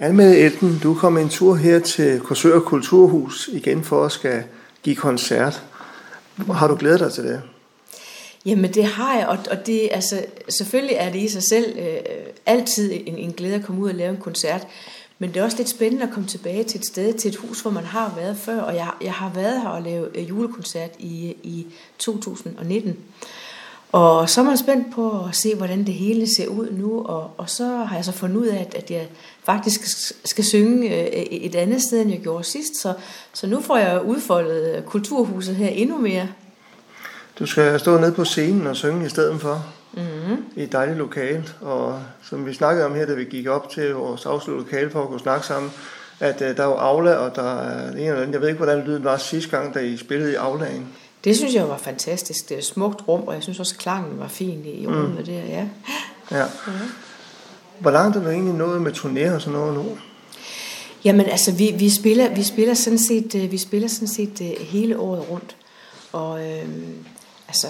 Almed Elten, du kom en tur her til Korsør Kulturhus igen for at skal give koncert. Har du glædet dig til det? Jamen det har jeg, og, og det, altså, selvfølgelig er det i sig selv øh, altid en, en glæde at komme ud og lave en koncert, men det er også lidt spændende at komme tilbage til et sted, til et hus, hvor man har været før, og jeg, jeg har været her og lavet øh, julekoncert i, i 2019. Og så er man spændt på at se, hvordan det hele ser ud nu, og, og så har jeg så fundet ud af, at, at jeg faktisk skal synge øh, et andet sted, end jeg gjorde sidst, så, så nu får jeg udfoldet kulturhuset her endnu mere. Du skal stå nede på scenen og synge i stedet for mm-hmm. i et dejligt lokal, og som vi snakkede om her, da vi gik op til vores afsluttede lokale for at kunne snakke sammen, at uh, der er jo Aula, og der er en eller anden, jeg ved ikke, hvordan lyden var sidste gang, da I spillede i Aulaen. Det synes jeg var fantastisk. Det er et smukt rum, og jeg synes også, at klangen var fin i rummet mm. der, ja. ja. Hvor langt er du egentlig nået med turnéer og sådan noget nu? Jamen altså, vi, vi, spiller, vi spiller sådan set, øh, vi spiller sådan set øh, hele året rundt. Og øhm, altså,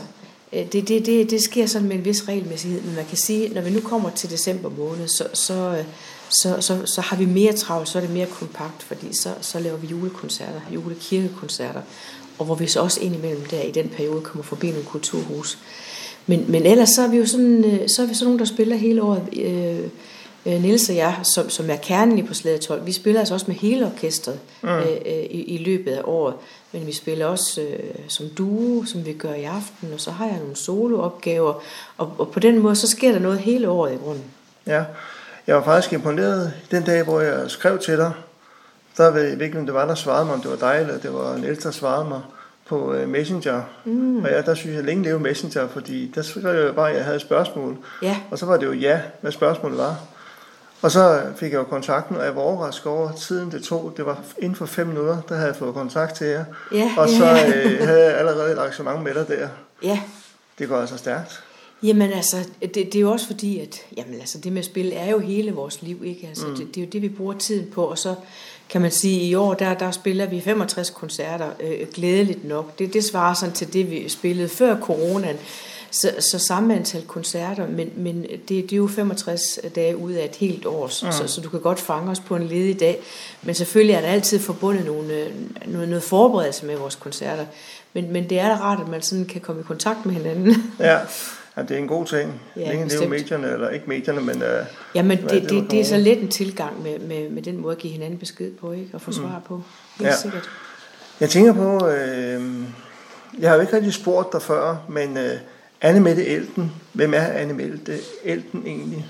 øh, det, det, det, det sker sådan med en vis regelmæssighed, men man kan sige, når vi nu kommer til december måned, så, så, så, så, så har vi mere travlt, så er det mere kompakt, fordi så, så laver vi julekoncerter, julekirkekoncerter, og hvor vi så også indimellem der i den periode kommer forbi nogle kulturhus. Men, men ellers så er vi jo sådan, øh, så er vi sådan nogen, der spiller hele året. Øh, øh Niels og jeg, som, som er kernen i på Slæde 12, vi spiller altså også med hele orkestret mm. øh, øh, i, i løbet af året. Men vi spiller også øh, som duo, som vi gør i aften, og så har jeg nogle soloopgaver. Og, og på den måde, så sker der noget hele året i grunden. Ja, jeg var faktisk imponeret den dag, hvor jeg skrev til dig, der ved jeg ikke, om det var, der svarede mig, om det var dig, eller det var Niels, der svarede mig på uh, Messenger. Mm. Og ja, der synes jeg længe leve Messenger, fordi der skrev jeg bare, at jeg havde et spørgsmål. Ja. Og så var det jo ja, hvad spørgsmålet var. Og så fik jeg jo kontakten, og jeg var overrasket over tiden, det tog. Det var inden for fem minutter, der havde jeg fået kontakt til jer. Ja, og så øh, havde jeg allerede et arrangement med dig der. Ja. Det går altså stærkt. Jamen altså, det, det er jo også fordi, at jamen, altså, det med spil er jo hele vores liv, ikke? Altså, mm. det, det er jo det, vi bruger tiden på, og så kan man sige, i år, der, der spiller vi 65 koncerter, øh, glædeligt nok. Det, det svarer sådan til det, vi spillede før coronaen. Så, så samme antal koncerter, men, men det, det er jo 65 dage ud af et helt år, mm. så, så du kan godt fange os på en ledig dag. Men selvfølgelig er der altid forbundet nogle, øh, noget, noget forberedelse med vores koncerter. Men, men det er da rart, at man sådan kan komme i kontakt med hinanden. Ja, Ja, det er en god ting. Ja, Længe det er jo medierne, eller ikke medierne, men... Uh, ja, men det, det, det, det er så let en tilgang med, med, med den måde at give hinanden besked på, ikke? Og få mm. svar på. Helt ja. sikkert. Jeg tænker på, øh, jeg har jo ikke rigtig spurgt dig før, men øh, Anne Mette Elten, hvem er Anne Mette Elten egentlig?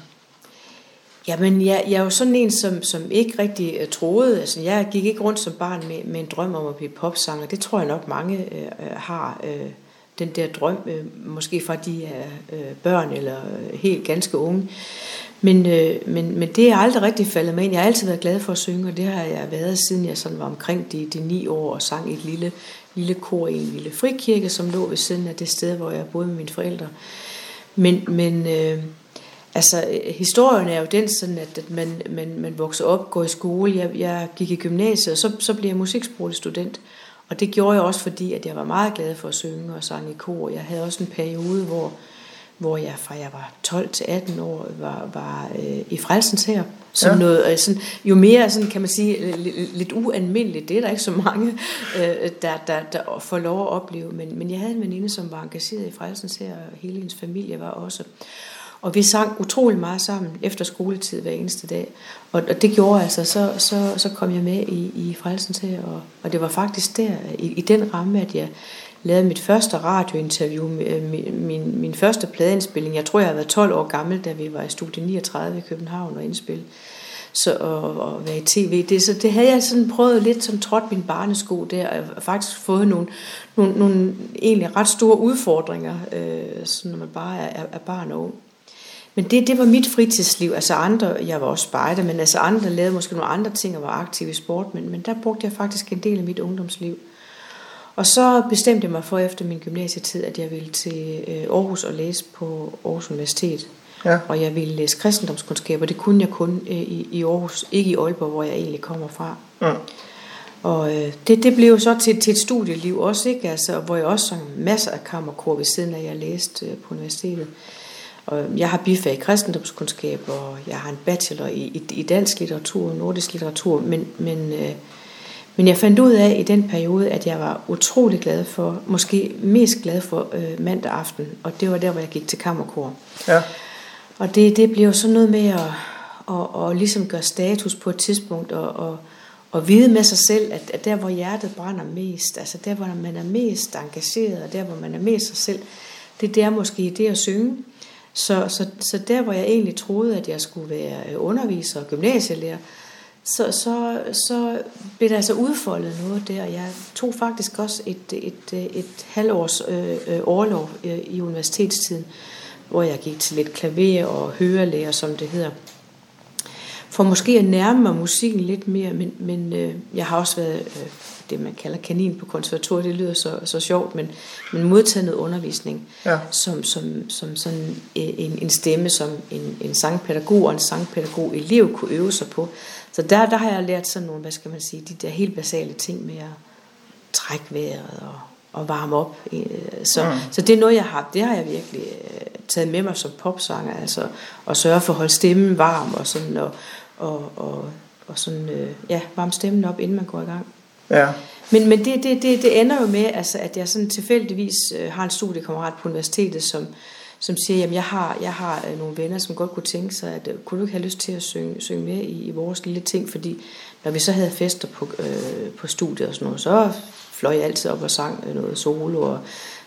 Jamen, jeg, jeg er jo sådan en, som, som ikke rigtig uh, troede. Altså, jeg gik ikke rundt som barn med, med en drøm om at blive popsanger. Det tror jeg nok mange uh, har. Uh, den der drøm, øh, måske fra de er øh, børn eller øh, helt ganske unge. Men, øh, men, men det er aldrig rigtig faldet mig ind. Jeg har altid været glad for at synge, og det har jeg været, siden jeg sådan var omkring de, de ni år og sang i et lille, lille kor i en lille frikirke, som lå ved siden af det sted, hvor jeg boede med mine forældre. Men, men øh, altså, historien er jo den sådan, at, at man, man, man vokser op, går i skole. Jeg, jeg gik i gymnasiet, og så, så blev jeg musiksproglig student. Og det gjorde jeg også, fordi at jeg var meget glad for at synge og sang i kor. Jeg havde også en periode, hvor, hvor jeg fra jeg var 12 til 18 år var, var øh, i frelsens her. Som ja. noget, øh, sådan, jo mere sådan, kan man sige, lidt ualmindeligt, det er der ikke så mange, øh, der, der, der får lov at opleve. Men, men jeg havde en veninde, som var engageret i frelsens her, og hele hendes familie var også. Og vi sang utrolig meget sammen efter skoletid hver eneste dag. Og, og det gjorde altså, så, så, så kom jeg med i, i Frelsen til, og, og det var faktisk der, i, i den ramme, at jeg lavede mit første radiointerview, min, øh, min, min første pladeindspilling. Jeg tror, jeg var 12 år gammel, da vi var i studie 39 i København og indspille. Så og, at være i tv, det, så det havde jeg sådan prøvet lidt som trådt min barnesko der, og faktisk fået nogle, nogle, nogle egentlig ret store udfordringer, øh, sådan når man bare er, er barn og ung. Men det, det var mit fritidsliv. Altså andre, jeg var også spejder, men altså andre lavede måske nogle andre ting og var aktiv i sport, men, men der brugte jeg faktisk en del af mit ungdomsliv. Og så bestemte jeg mig for efter min gymnasietid, at jeg ville til øh, Aarhus og læse på Aarhus Universitet. Ja. Og jeg ville læse kristendomskundskab, og det kunne jeg kun øh, i, i Aarhus, ikke i Aalborg, hvor jeg egentlig kommer fra. Ja. Og øh, det, det blev så til, til et studieliv også, ikke? Altså, hvor jeg også sang masser af kammerkor ved siden af, jeg læste øh, på universitetet. Og jeg har bifag i kristendomskundskab, og jeg har en bachelor i, i, i dansk litteratur og nordisk litteratur, men, men, øh, men jeg fandt ud af i den periode, at jeg var utrolig glad for, måske mest glad for øh, mandag aften, og det var der, hvor jeg gik til kammerkor. Ja. Og det, det blev sådan noget med at, at, at ligesom gøre status på et tidspunkt, og, og, og vide med sig selv, at, at der, hvor hjertet brænder mest, altså der, hvor man er mest engageret, og der, hvor man er mest sig selv, det, det er måske det at synge. Så, så, så der, hvor jeg egentlig troede, at jeg skulle være øh, underviser og gymnasielærer, så, så, så blev der altså udfoldet noget der. Jeg tog faktisk også et, et, et, et halvårs øh, øh, overlov øh, i universitetstiden, hvor jeg gik til lidt klaver og hørelærer, som det hedder. For måske at nærme mig musikken lidt mere, men, men øh, jeg har også været øh, det, man kalder kanin på konservatoriet. Det lyder så, så sjovt, men, men modtaget noget undervisning Ja. som, som, som sådan øh, en, en stemme, som en, en sangpædagog og en sangpædagog elev kunne øve sig på. Så der, der har jeg lært sådan nogle, hvad skal man sige, de der helt basale ting med at trække vejret og, og varme op. Øh, Så, Mm. så det er noget, jeg har, det har jeg virkelig øh, taget med mig som popsanger, altså at sørge for at holde stemmen varm og sådan, og, og, og, og sådan, øh, ja, varme stemmen op, inden man går i gang. Ja. Men, men det, det, det, det ender jo med, altså, at jeg sådan tilfældigvis har en studiekammerat på universitetet, som, som siger, at jeg har, jeg har øh, nogle venner, som godt kunne tænke sig, at øh, kunne du ikke have lyst til at synge, synge med i, i vores lille ting, fordi når vi så havde fester på, øh, på studiet og sådan noget, så fløj jeg altid op og sang øh, noget solo, og,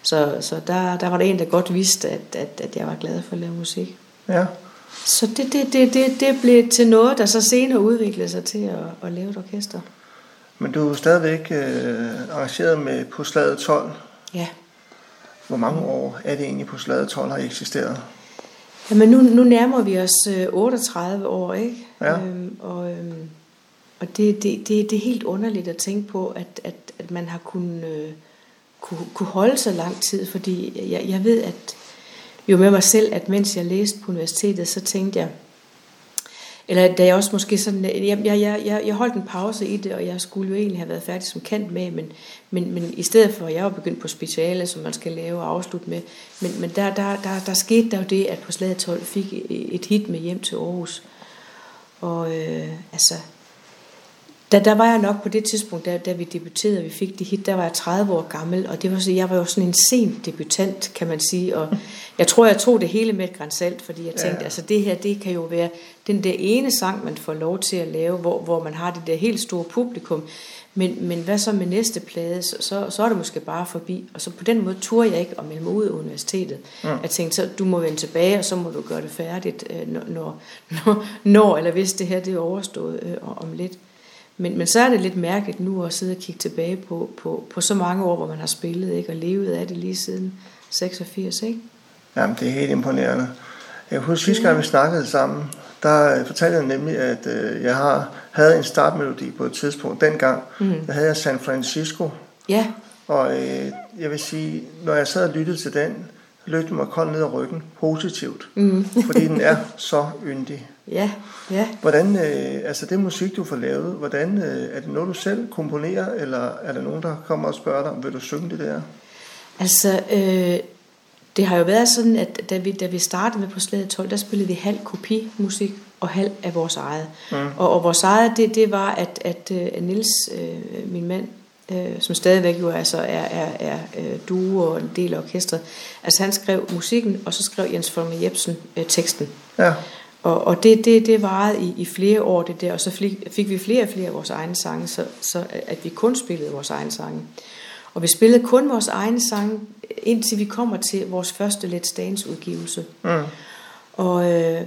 så, så der, der var der en, der godt vidste, at, at, at jeg var glad for at lave musik. Ja. Så det, det, det, det, det blev til noget, der så senere udviklede sig til at, at lave et orkester. Men du er stadigvæk øh, arrangeret med på slaget 12. Ja. Hvor mange år er det egentlig på slaget 12 har eksisteret? Jamen nu, nu nærmer vi os øh, 38 år, ikke? Ja. Øhm, og øhm, og det, det, det, det er helt underligt at tænke på, at, at, at man har kunnet øh, kunne, kunne holde så lang tid, fordi jeg, jeg ved, at jo med mig selv, at mens jeg læste på universitetet, så tænkte jeg, eller da jeg også måske sådan, øh, jeg, jeg, jeg, jeg, jeg holdt en pause i det, og jeg skulle jo egentlig have været færdig som kant med, men, men, men i stedet for, jeg var begyndt på speciale, som man skal lave og afslutte med, men, men der, der, der, der skete der jo det, at på slaget 12 fik et hit med hjem til Aarhus. Og øh, altså, der, der var jeg nok på det tidspunkt, da, da vi debuterede, og vi fik det hit, der var jeg 30 år gammel, og det var så, jeg var jo sådan en sen debutant, kan man sige, og jeg tror, jeg tog det hele med et grænsalt, fordi jeg tænkte, Ja. altså det her, det kan jo være den der ene sang, man får lov til at lave, hvor, hvor man har det der helt store publikum, men, men hvad så med næste plade, så, så, så er det måske bare forbi, og så på den måde turde jeg ikke at melde mig ud af universitetet. Mm. Jeg tænkte, så du må vende tilbage, og så må du gøre det færdigt, øh, når, når, når, når eller hvis det her det er overstået øh, om lidt. Men, men så er det lidt mærkeligt nu at sidde og kigge tilbage på, på, på så mange år, hvor man har spillet ikke, og levet af det lige siden 86. Ikke? Jamen, det er helt imponerende. Jeg kan huske, sidste gang vi snakkede sammen, der øh, fortalte jeg nemlig, at øh, jeg har, havde en startmelodi på et tidspunkt. Dengang, Mm. der havde jeg San Francisco, Ja, og øh, jeg vil sige, når jeg sad og lyttede til den, løb det mig koldt ned ad ryggen positivt, mm. fordi den er så yndig. ja, ja. Hvordan, øh, altså det musik, du får lavet, hvordan, øh, er det noget, du selv komponerer, eller er der nogen, der kommer og spørger dig, vil du synge det der? Altså, øh, det har jo været sådan, at da vi, da vi startede med på slaget 12, der spillede vi halv kopimusik og halv af vores eget. Mm. Og, og vores eget, det, det var, at, at, øh, at Nils, øh, min mand, øh, som stadigvæk jo altså er, er, er øh, duo og en del af orkestret, altså han skrev musikken, og så skrev Jens Folmer Jebsen øh, teksten. Ja, Og, og det, det, det varede i, i flere år, det der, og så fik, fik vi flere og flere af vores egne sange, så, så at vi kun spillede vores egne sange. Og vi spillede kun vores egne sange, indtil vi kommer til vores første Let's Dance udgivelse. mm. Og øh,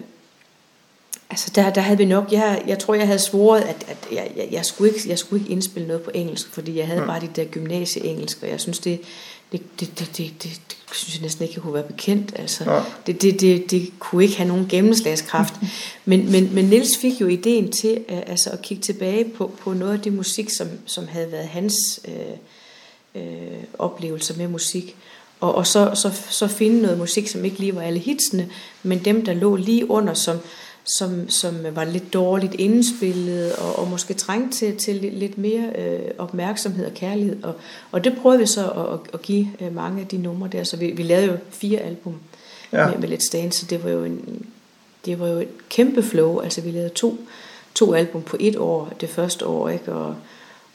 altså der, der havde vi nok, jeg, jeg tror jeg havde svoret, at, at jeg, jeg, jeg, skulle ikke, jeg skulle ikke indspille noget på engelsk, fordi jeg havde Mm. bare det der gymnasieengelsk, og jeg synes det, det, det, det, det, det, det synes jeg næsten ikke, jeg kunne være bekendt. Altså. Nå. Det, det, det, det kunne ikke have nogen gennemslagskraft. men, men, men Niels fik jo ideen til øh, altså at kigge tilbage på, på noget af det musik, som, som havde været hans øh, øh, oplevelser med musik. Og, og så, så, så finde noget musik, som ikke lige var alle hitsene, men dem, der lå lige under, som, som, som var lidt dårligt indspillet, og, og måske trængt til, til lidt- mere øh, opmærksomhed og kærlighed. Og, og det prøvede vi så at, at, at give øh, mange af de numre der, så vi, vi lavede jo fire album. ja. med, med Let's Dance, så det var jo en, det var jo et kæmpe flow. Altså vi lavede to, to album på et år, det første år, ikke? Og,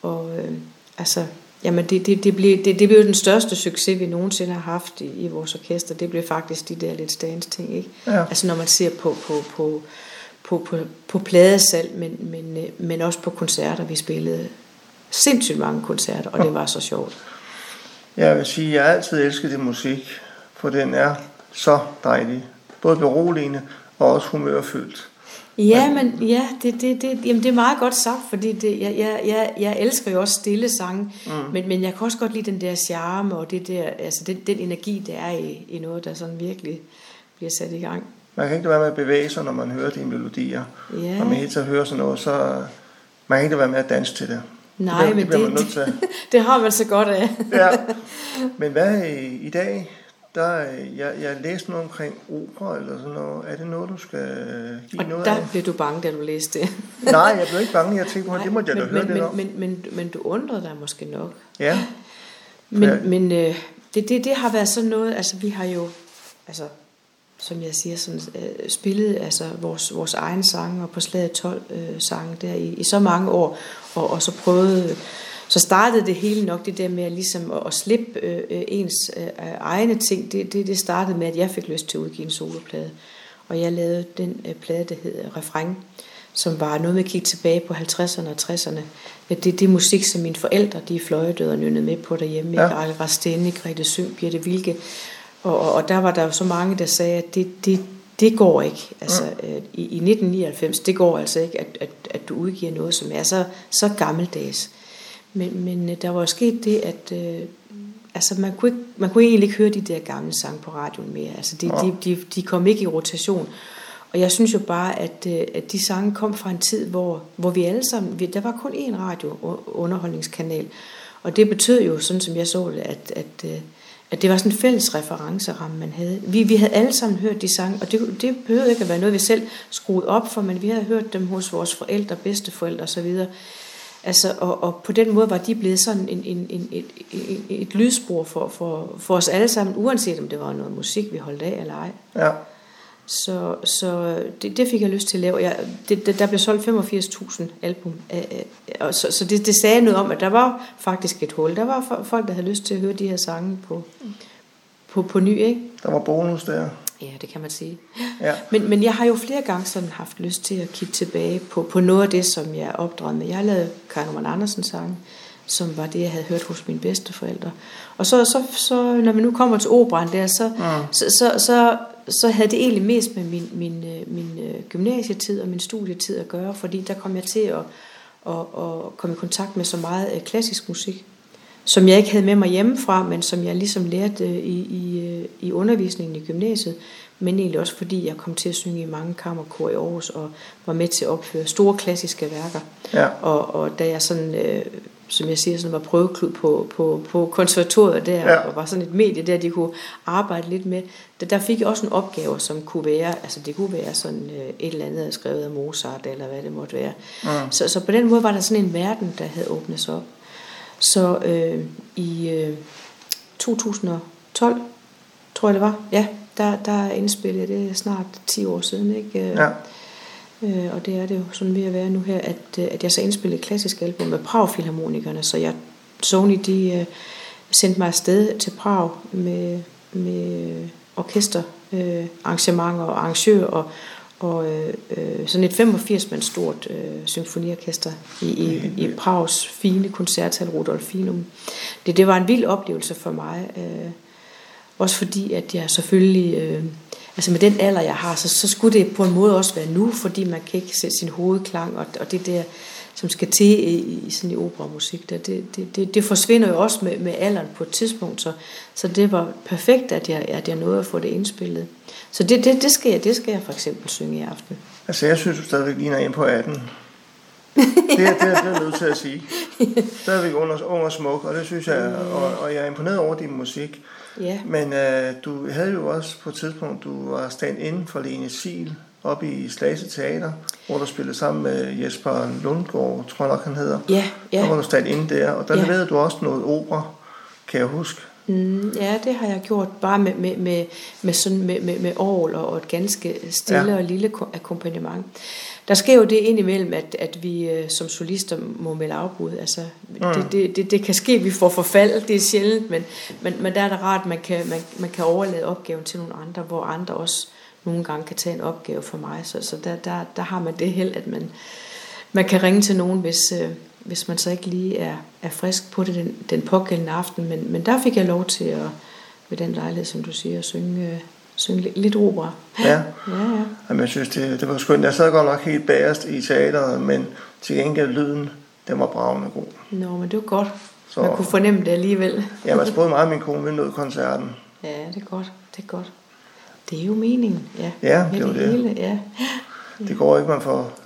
og øh, altså, jamen det, det, det, blev, det, det blev den største succes, vi nogensinde har haft i, i vores orkester. Det blev faktisk de der Let's Dance ting, ikke? Ja. Altså når man ser på, på, på, på, på, på pladesalg, men, men, øh, men også på koncerter, vi spillede sindssygt mange koncerter, og det var så sjovt. Jeg vil sige, at jeg altid elsket det musik, for den er så dejlig. Både beroligende og også humørfyldt. Ja, men ja, det, det, det, jamen det er meget godt sagt, fordi det, jeg, jeg, jeg, jeg elsker jo også stille sange, mm. men, men jeg kan også godt lide den der charme og det der, altså den, den energi, der er i, i noget, der sådan virkelig bliver sat i gang. Man kan ikke være med at bevæge sig, når man hører dine melodier. Ja. Når man hele tiden hører sådan noget, så man kan ikke være med at danse til det. Nej, det, men det, det, det, det, det har man så godt af. ja. Men hvad i, i dag, der, jeg, jeg læste noget omkring opera eller sådan noget. Er det noget, du skal give og noget der af? blev du bange, da du læste det. Nej, jeg blev ikke bange. Jeg tænkte på, det må jeg da men, høre men, lidt men, om. Men, men, men du undrede dig måske nok. Ja. Men, Ja. men øh, det, det, det har været sådan noget, altså vi har jo, altså som jeg siger, sådan, øh, spillet altså, vores, vores egen sange og på slaget 12 øh, sange der i, i så mange år, og, og så prøvede, så startede det hele nok det der med at, ligesom at, at slippe øh, øh, ens øh, egne ting, det, det, det startede med, at jeg fik lyst til at udgive en soloplade, og jeg lavede den øh, plade, der hed Refrain, som var noget med at kigge tilbage på 50'erne og 60'erne. Ja, det, det er musik, som mine forældre, de fløjedøde og nynnede med på derhjemme. Ja. Arle Rastene, Grete Søm, Birte Vilke. Og, og, og der var der jo så mange, der sagde, at det, det, det går ikke. Altså, øh, i, I 1999, det går altså ikke, at, at, at du udgiver noget, som er så, så gammeldags. Men, men øh, der var jo sket det, at øh, altså man, kunne ikke, man kunne egentlig ikke høre de der gamle sange på radioen mere. Altså de, de, de, de kom ikke i rotation. Og jeg synes jo bare, at, øh, at de sange kom fra en tid, hvor, hvor vi alle sammen, vi, der var kun én radio-underholdningskanal. Og det betød jo, sådan som jeg så det, at, at, øh, at det var sådan en fælles referenceramme, man havde. Vi, vi havde alle sammen hørt de sange, og det, det behøvede ikke at være noget, vi selv skruede op for, men vi havde hørt dem hos vores forældre, bedsteforældre osv. Altså, og, og på den måde var de blevet sådan en, en, en, et, et, et lydspor for, for, for os alle sammen, uanset om det var noget musik, vi holdt af eller ej. Ja. Så, så det, det fik jeg lyst til at lave. Jeg, det, det, der blev solgt 85.000 album. Og så så det, det sagde noget om, at der var faktisk et hul. Der var fo- folk, der havde lyst til at høre de her sange på, på, på ny, ikke? Der var bonus der. Ja, det kan man sige. Ja. Men, men jeg har jo flere gange sådan haft lyst til at kigge tilbage på, på noget af det, som jeg opdraget med. Jeg har lavet Karen Andersen sange, som var det, jeg havde hørt hos mine bedsteforældre. Og så, så, så når vi nu kommer til operan der, så, Mm. så, så, så, så havde det egentlig mest med min, min, øh, min øh, gymnasietid og min studietid at gøre, fordi der kom jeg til at, at, at komme i kontakt med så meget øh, klassisk musik, som jeg ikke havde med mig hjemmefra, men som jeg ligesom lærte øh, i, i, øh, i undervisningen i gymnasiet, men egentlig også fordi jeg kom til at synge i mange kammerkor i Aarhus og var med til at opføre store klassiske værker. Ja. Og, og da jeg sådan, øh, som jeg siger, sådan var prøveklud på, på, på konservatoriet der, ja. og var sådan et medie der, de kunne arbejde lidt med, der, der fik jeg også en opgave, som kunne være, altså det kunne være sådan øh, et eller andet skrevet af Mozart, eller hvad det måtte være. Mm. Så, så på den måde var der sådan en verden, der havde åbnet sig op. Så øh, i øh, 2012, tror jeg det var, ja, der, der indspillede det snart 10 år siden, ikke? Øh, Ja. Øh, og det er det jo sådan ved at være nu her, at, øh, at jeg så indspillede et klassisk album med Prag-filharmonikerne, så jeg, Sony de øh, sendte mig afsted til Prag med, med orkester, øh, arrangementer og arrangører og, og øh, øh, sådan et 85 mand stort øh, symfoniorkester i, i, i Prags fine koncerthal Rudolfinum. Det, det var en vild oplevelse for mig. Øh, også fordi, at jeg selvfølgelig, øh, altså med den alder, jeg har, så, så skulle det på en måde også være nu, fordi man kan ikke sætte sin hovedklang, og, og det der, som skal til i, i sådan i operamusik, der, det, det, det, det forsvinder jo også med, med alderen på et tidspunkt, så, så det var perfekt, at jeg, at jeg nåede at få det indspillet. Så det, det, det, skal jeg, det skal jeg for eksempel synge i aften. Altså, jeg synes, du stadigvæk ligner en på 18. Det, er- det, er- det er jeg nødt til at sige. Stadigvæk ung og, ung og smuk, og det synes jeg, og, og jeg er imponeret over din musik. Ja, Men øh, du havde jo også på et tidspunkt, du var stand inden for Lene Sil oppe i Slagelse Teater, hvor du spillede sammen med Jesper Lundgaard, tror jeg nok han hedder. ja, Der var ja. du stand inde der, og der Ja. leverede du også noget opera, kan jeg huske. Mm, ja, det har jeg gjort bare med, med, med, med, sådan, med, med, med orgel og et ganske stille ja. og lille akkompagnement. Der sker jo det indimellem, at, at vi øh, som solister må melde afbud. Altså, mm. det, det, det, det kan ske, at vi får forfald, det er sjældent, men, men, men der er det rart, at man kan, man, man kan overlade opgaven til nogle andre, hvor andre også nogle gange kan tage en opgave for mig. Så, så der, der, der har man det held, at man, man kan ringe til nogen, hvis, øh, hvis man så ikke lige er, er frisk på det den, den pågældende aften. Men, men der fik jeg lov til at, ved den lejlighed, som du siger, at synge, øh, synge lidt opera. Ja, ja, ja. Jamen, jeg synes, det, det var skønt. Jeg sad godt nok helt bagerst i teateret, men til gengæld lyden, den var bravende god. Nå, men det var godt. Så, man kunne fornemme det alligevel. ja, man spurgte meget min kone ved koncerten. Ja, det er godt. Det er godt. Det er jo meningen, ja. Ja, det er det, det. Hele, ja. Det går ikke, man får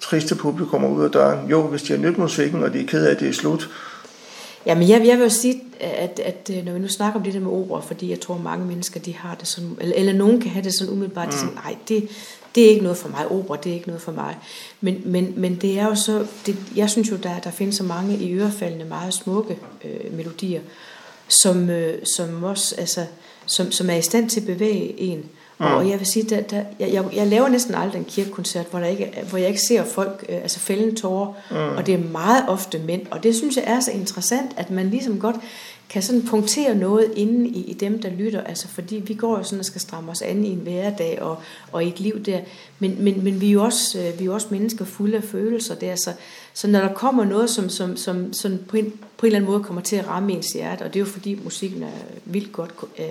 triste publikum ud af døren. Jo, hvis de har nyt musikken, og de er ked af, at det er slut. Jamen, jeg, jeg vil jo sige, at, at, når vi nu snakker om det der med opera, fordi jeg tror, mange mennesker, de har det sådan, eller, eller nogen kan have det sådan umiddelbart, mm. de nej, det, det er ikke noget for mig, opera, det er ikke noget for mig. Men, men, men det er jo så, det, jeg synes jo, der, der findes så mange i ørefaldende, meget smukke øh, melodier, som, øh, som også, altså, som, som er i stand til at bevæge en. Mm. Og jeg vil sige, der, der, jeg, jeg, jeg laver næsten aldrig en kirkekoncert, hvor, der ikke, hvor jeg ikke ser folk øh, altså fælde tårer, mm. og det er meget ofte mænd. Og det synes jeg er så interessant, at man ligesom godt kan sådan punktere noget inde i, i dem, der lytter. Altså fordi vi går jo sådan og skal stramme os an i en hverdag og, og i et liv der. Men, men, men vi, er jo også, øh, vi er jo også mennesker fulde af følelser der. Så, så når der kommer noget, som, som, som som på, en, på en eller anden måde kommer til at ramme ens hjerte, og det er jo fordi musikken er vildt godt øh,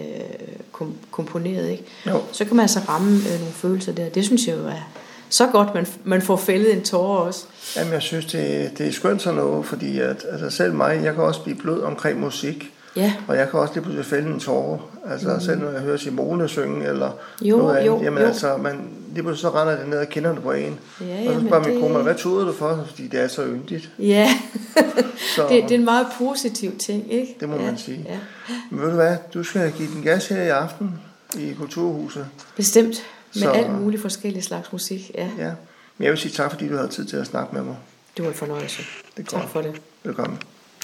kom, komponeret, ikke? Jo. så kan man altså ramme øh, nogle følelser der. Det synes jeg jo er så godt, man, man får fældet en tårer også. Jamen, jeg synes, det, det er skønt sådan noget, fordi at, altså selv mig, jeg kan også blive blød omkring musik. Ja. Og jeg kan også lige pludselig fælde en tårer. Altså mm. selv når jeg hører Simone synge, eller jo, noget andet. Jo, jamen jo. altså, man, lige pludselig så render det ned og kender det på en. Ja, og så spørger min kone, hvad tuder du for? Fordi det er så yndigt. Ja, så, det, det er en meget positiv ting, ikke? Det må ja, man sige. Ja. Men ved du hvad, du skal give den gas her i aften i Kulturhuset. Bestemt. Med så, alt muligt forskellige slags musik, ja. ja. Men jeg vil sige tak, fordi du havde tid til at snakke med mig. Det var en fornøjelse. Det tak for det. Velkommen.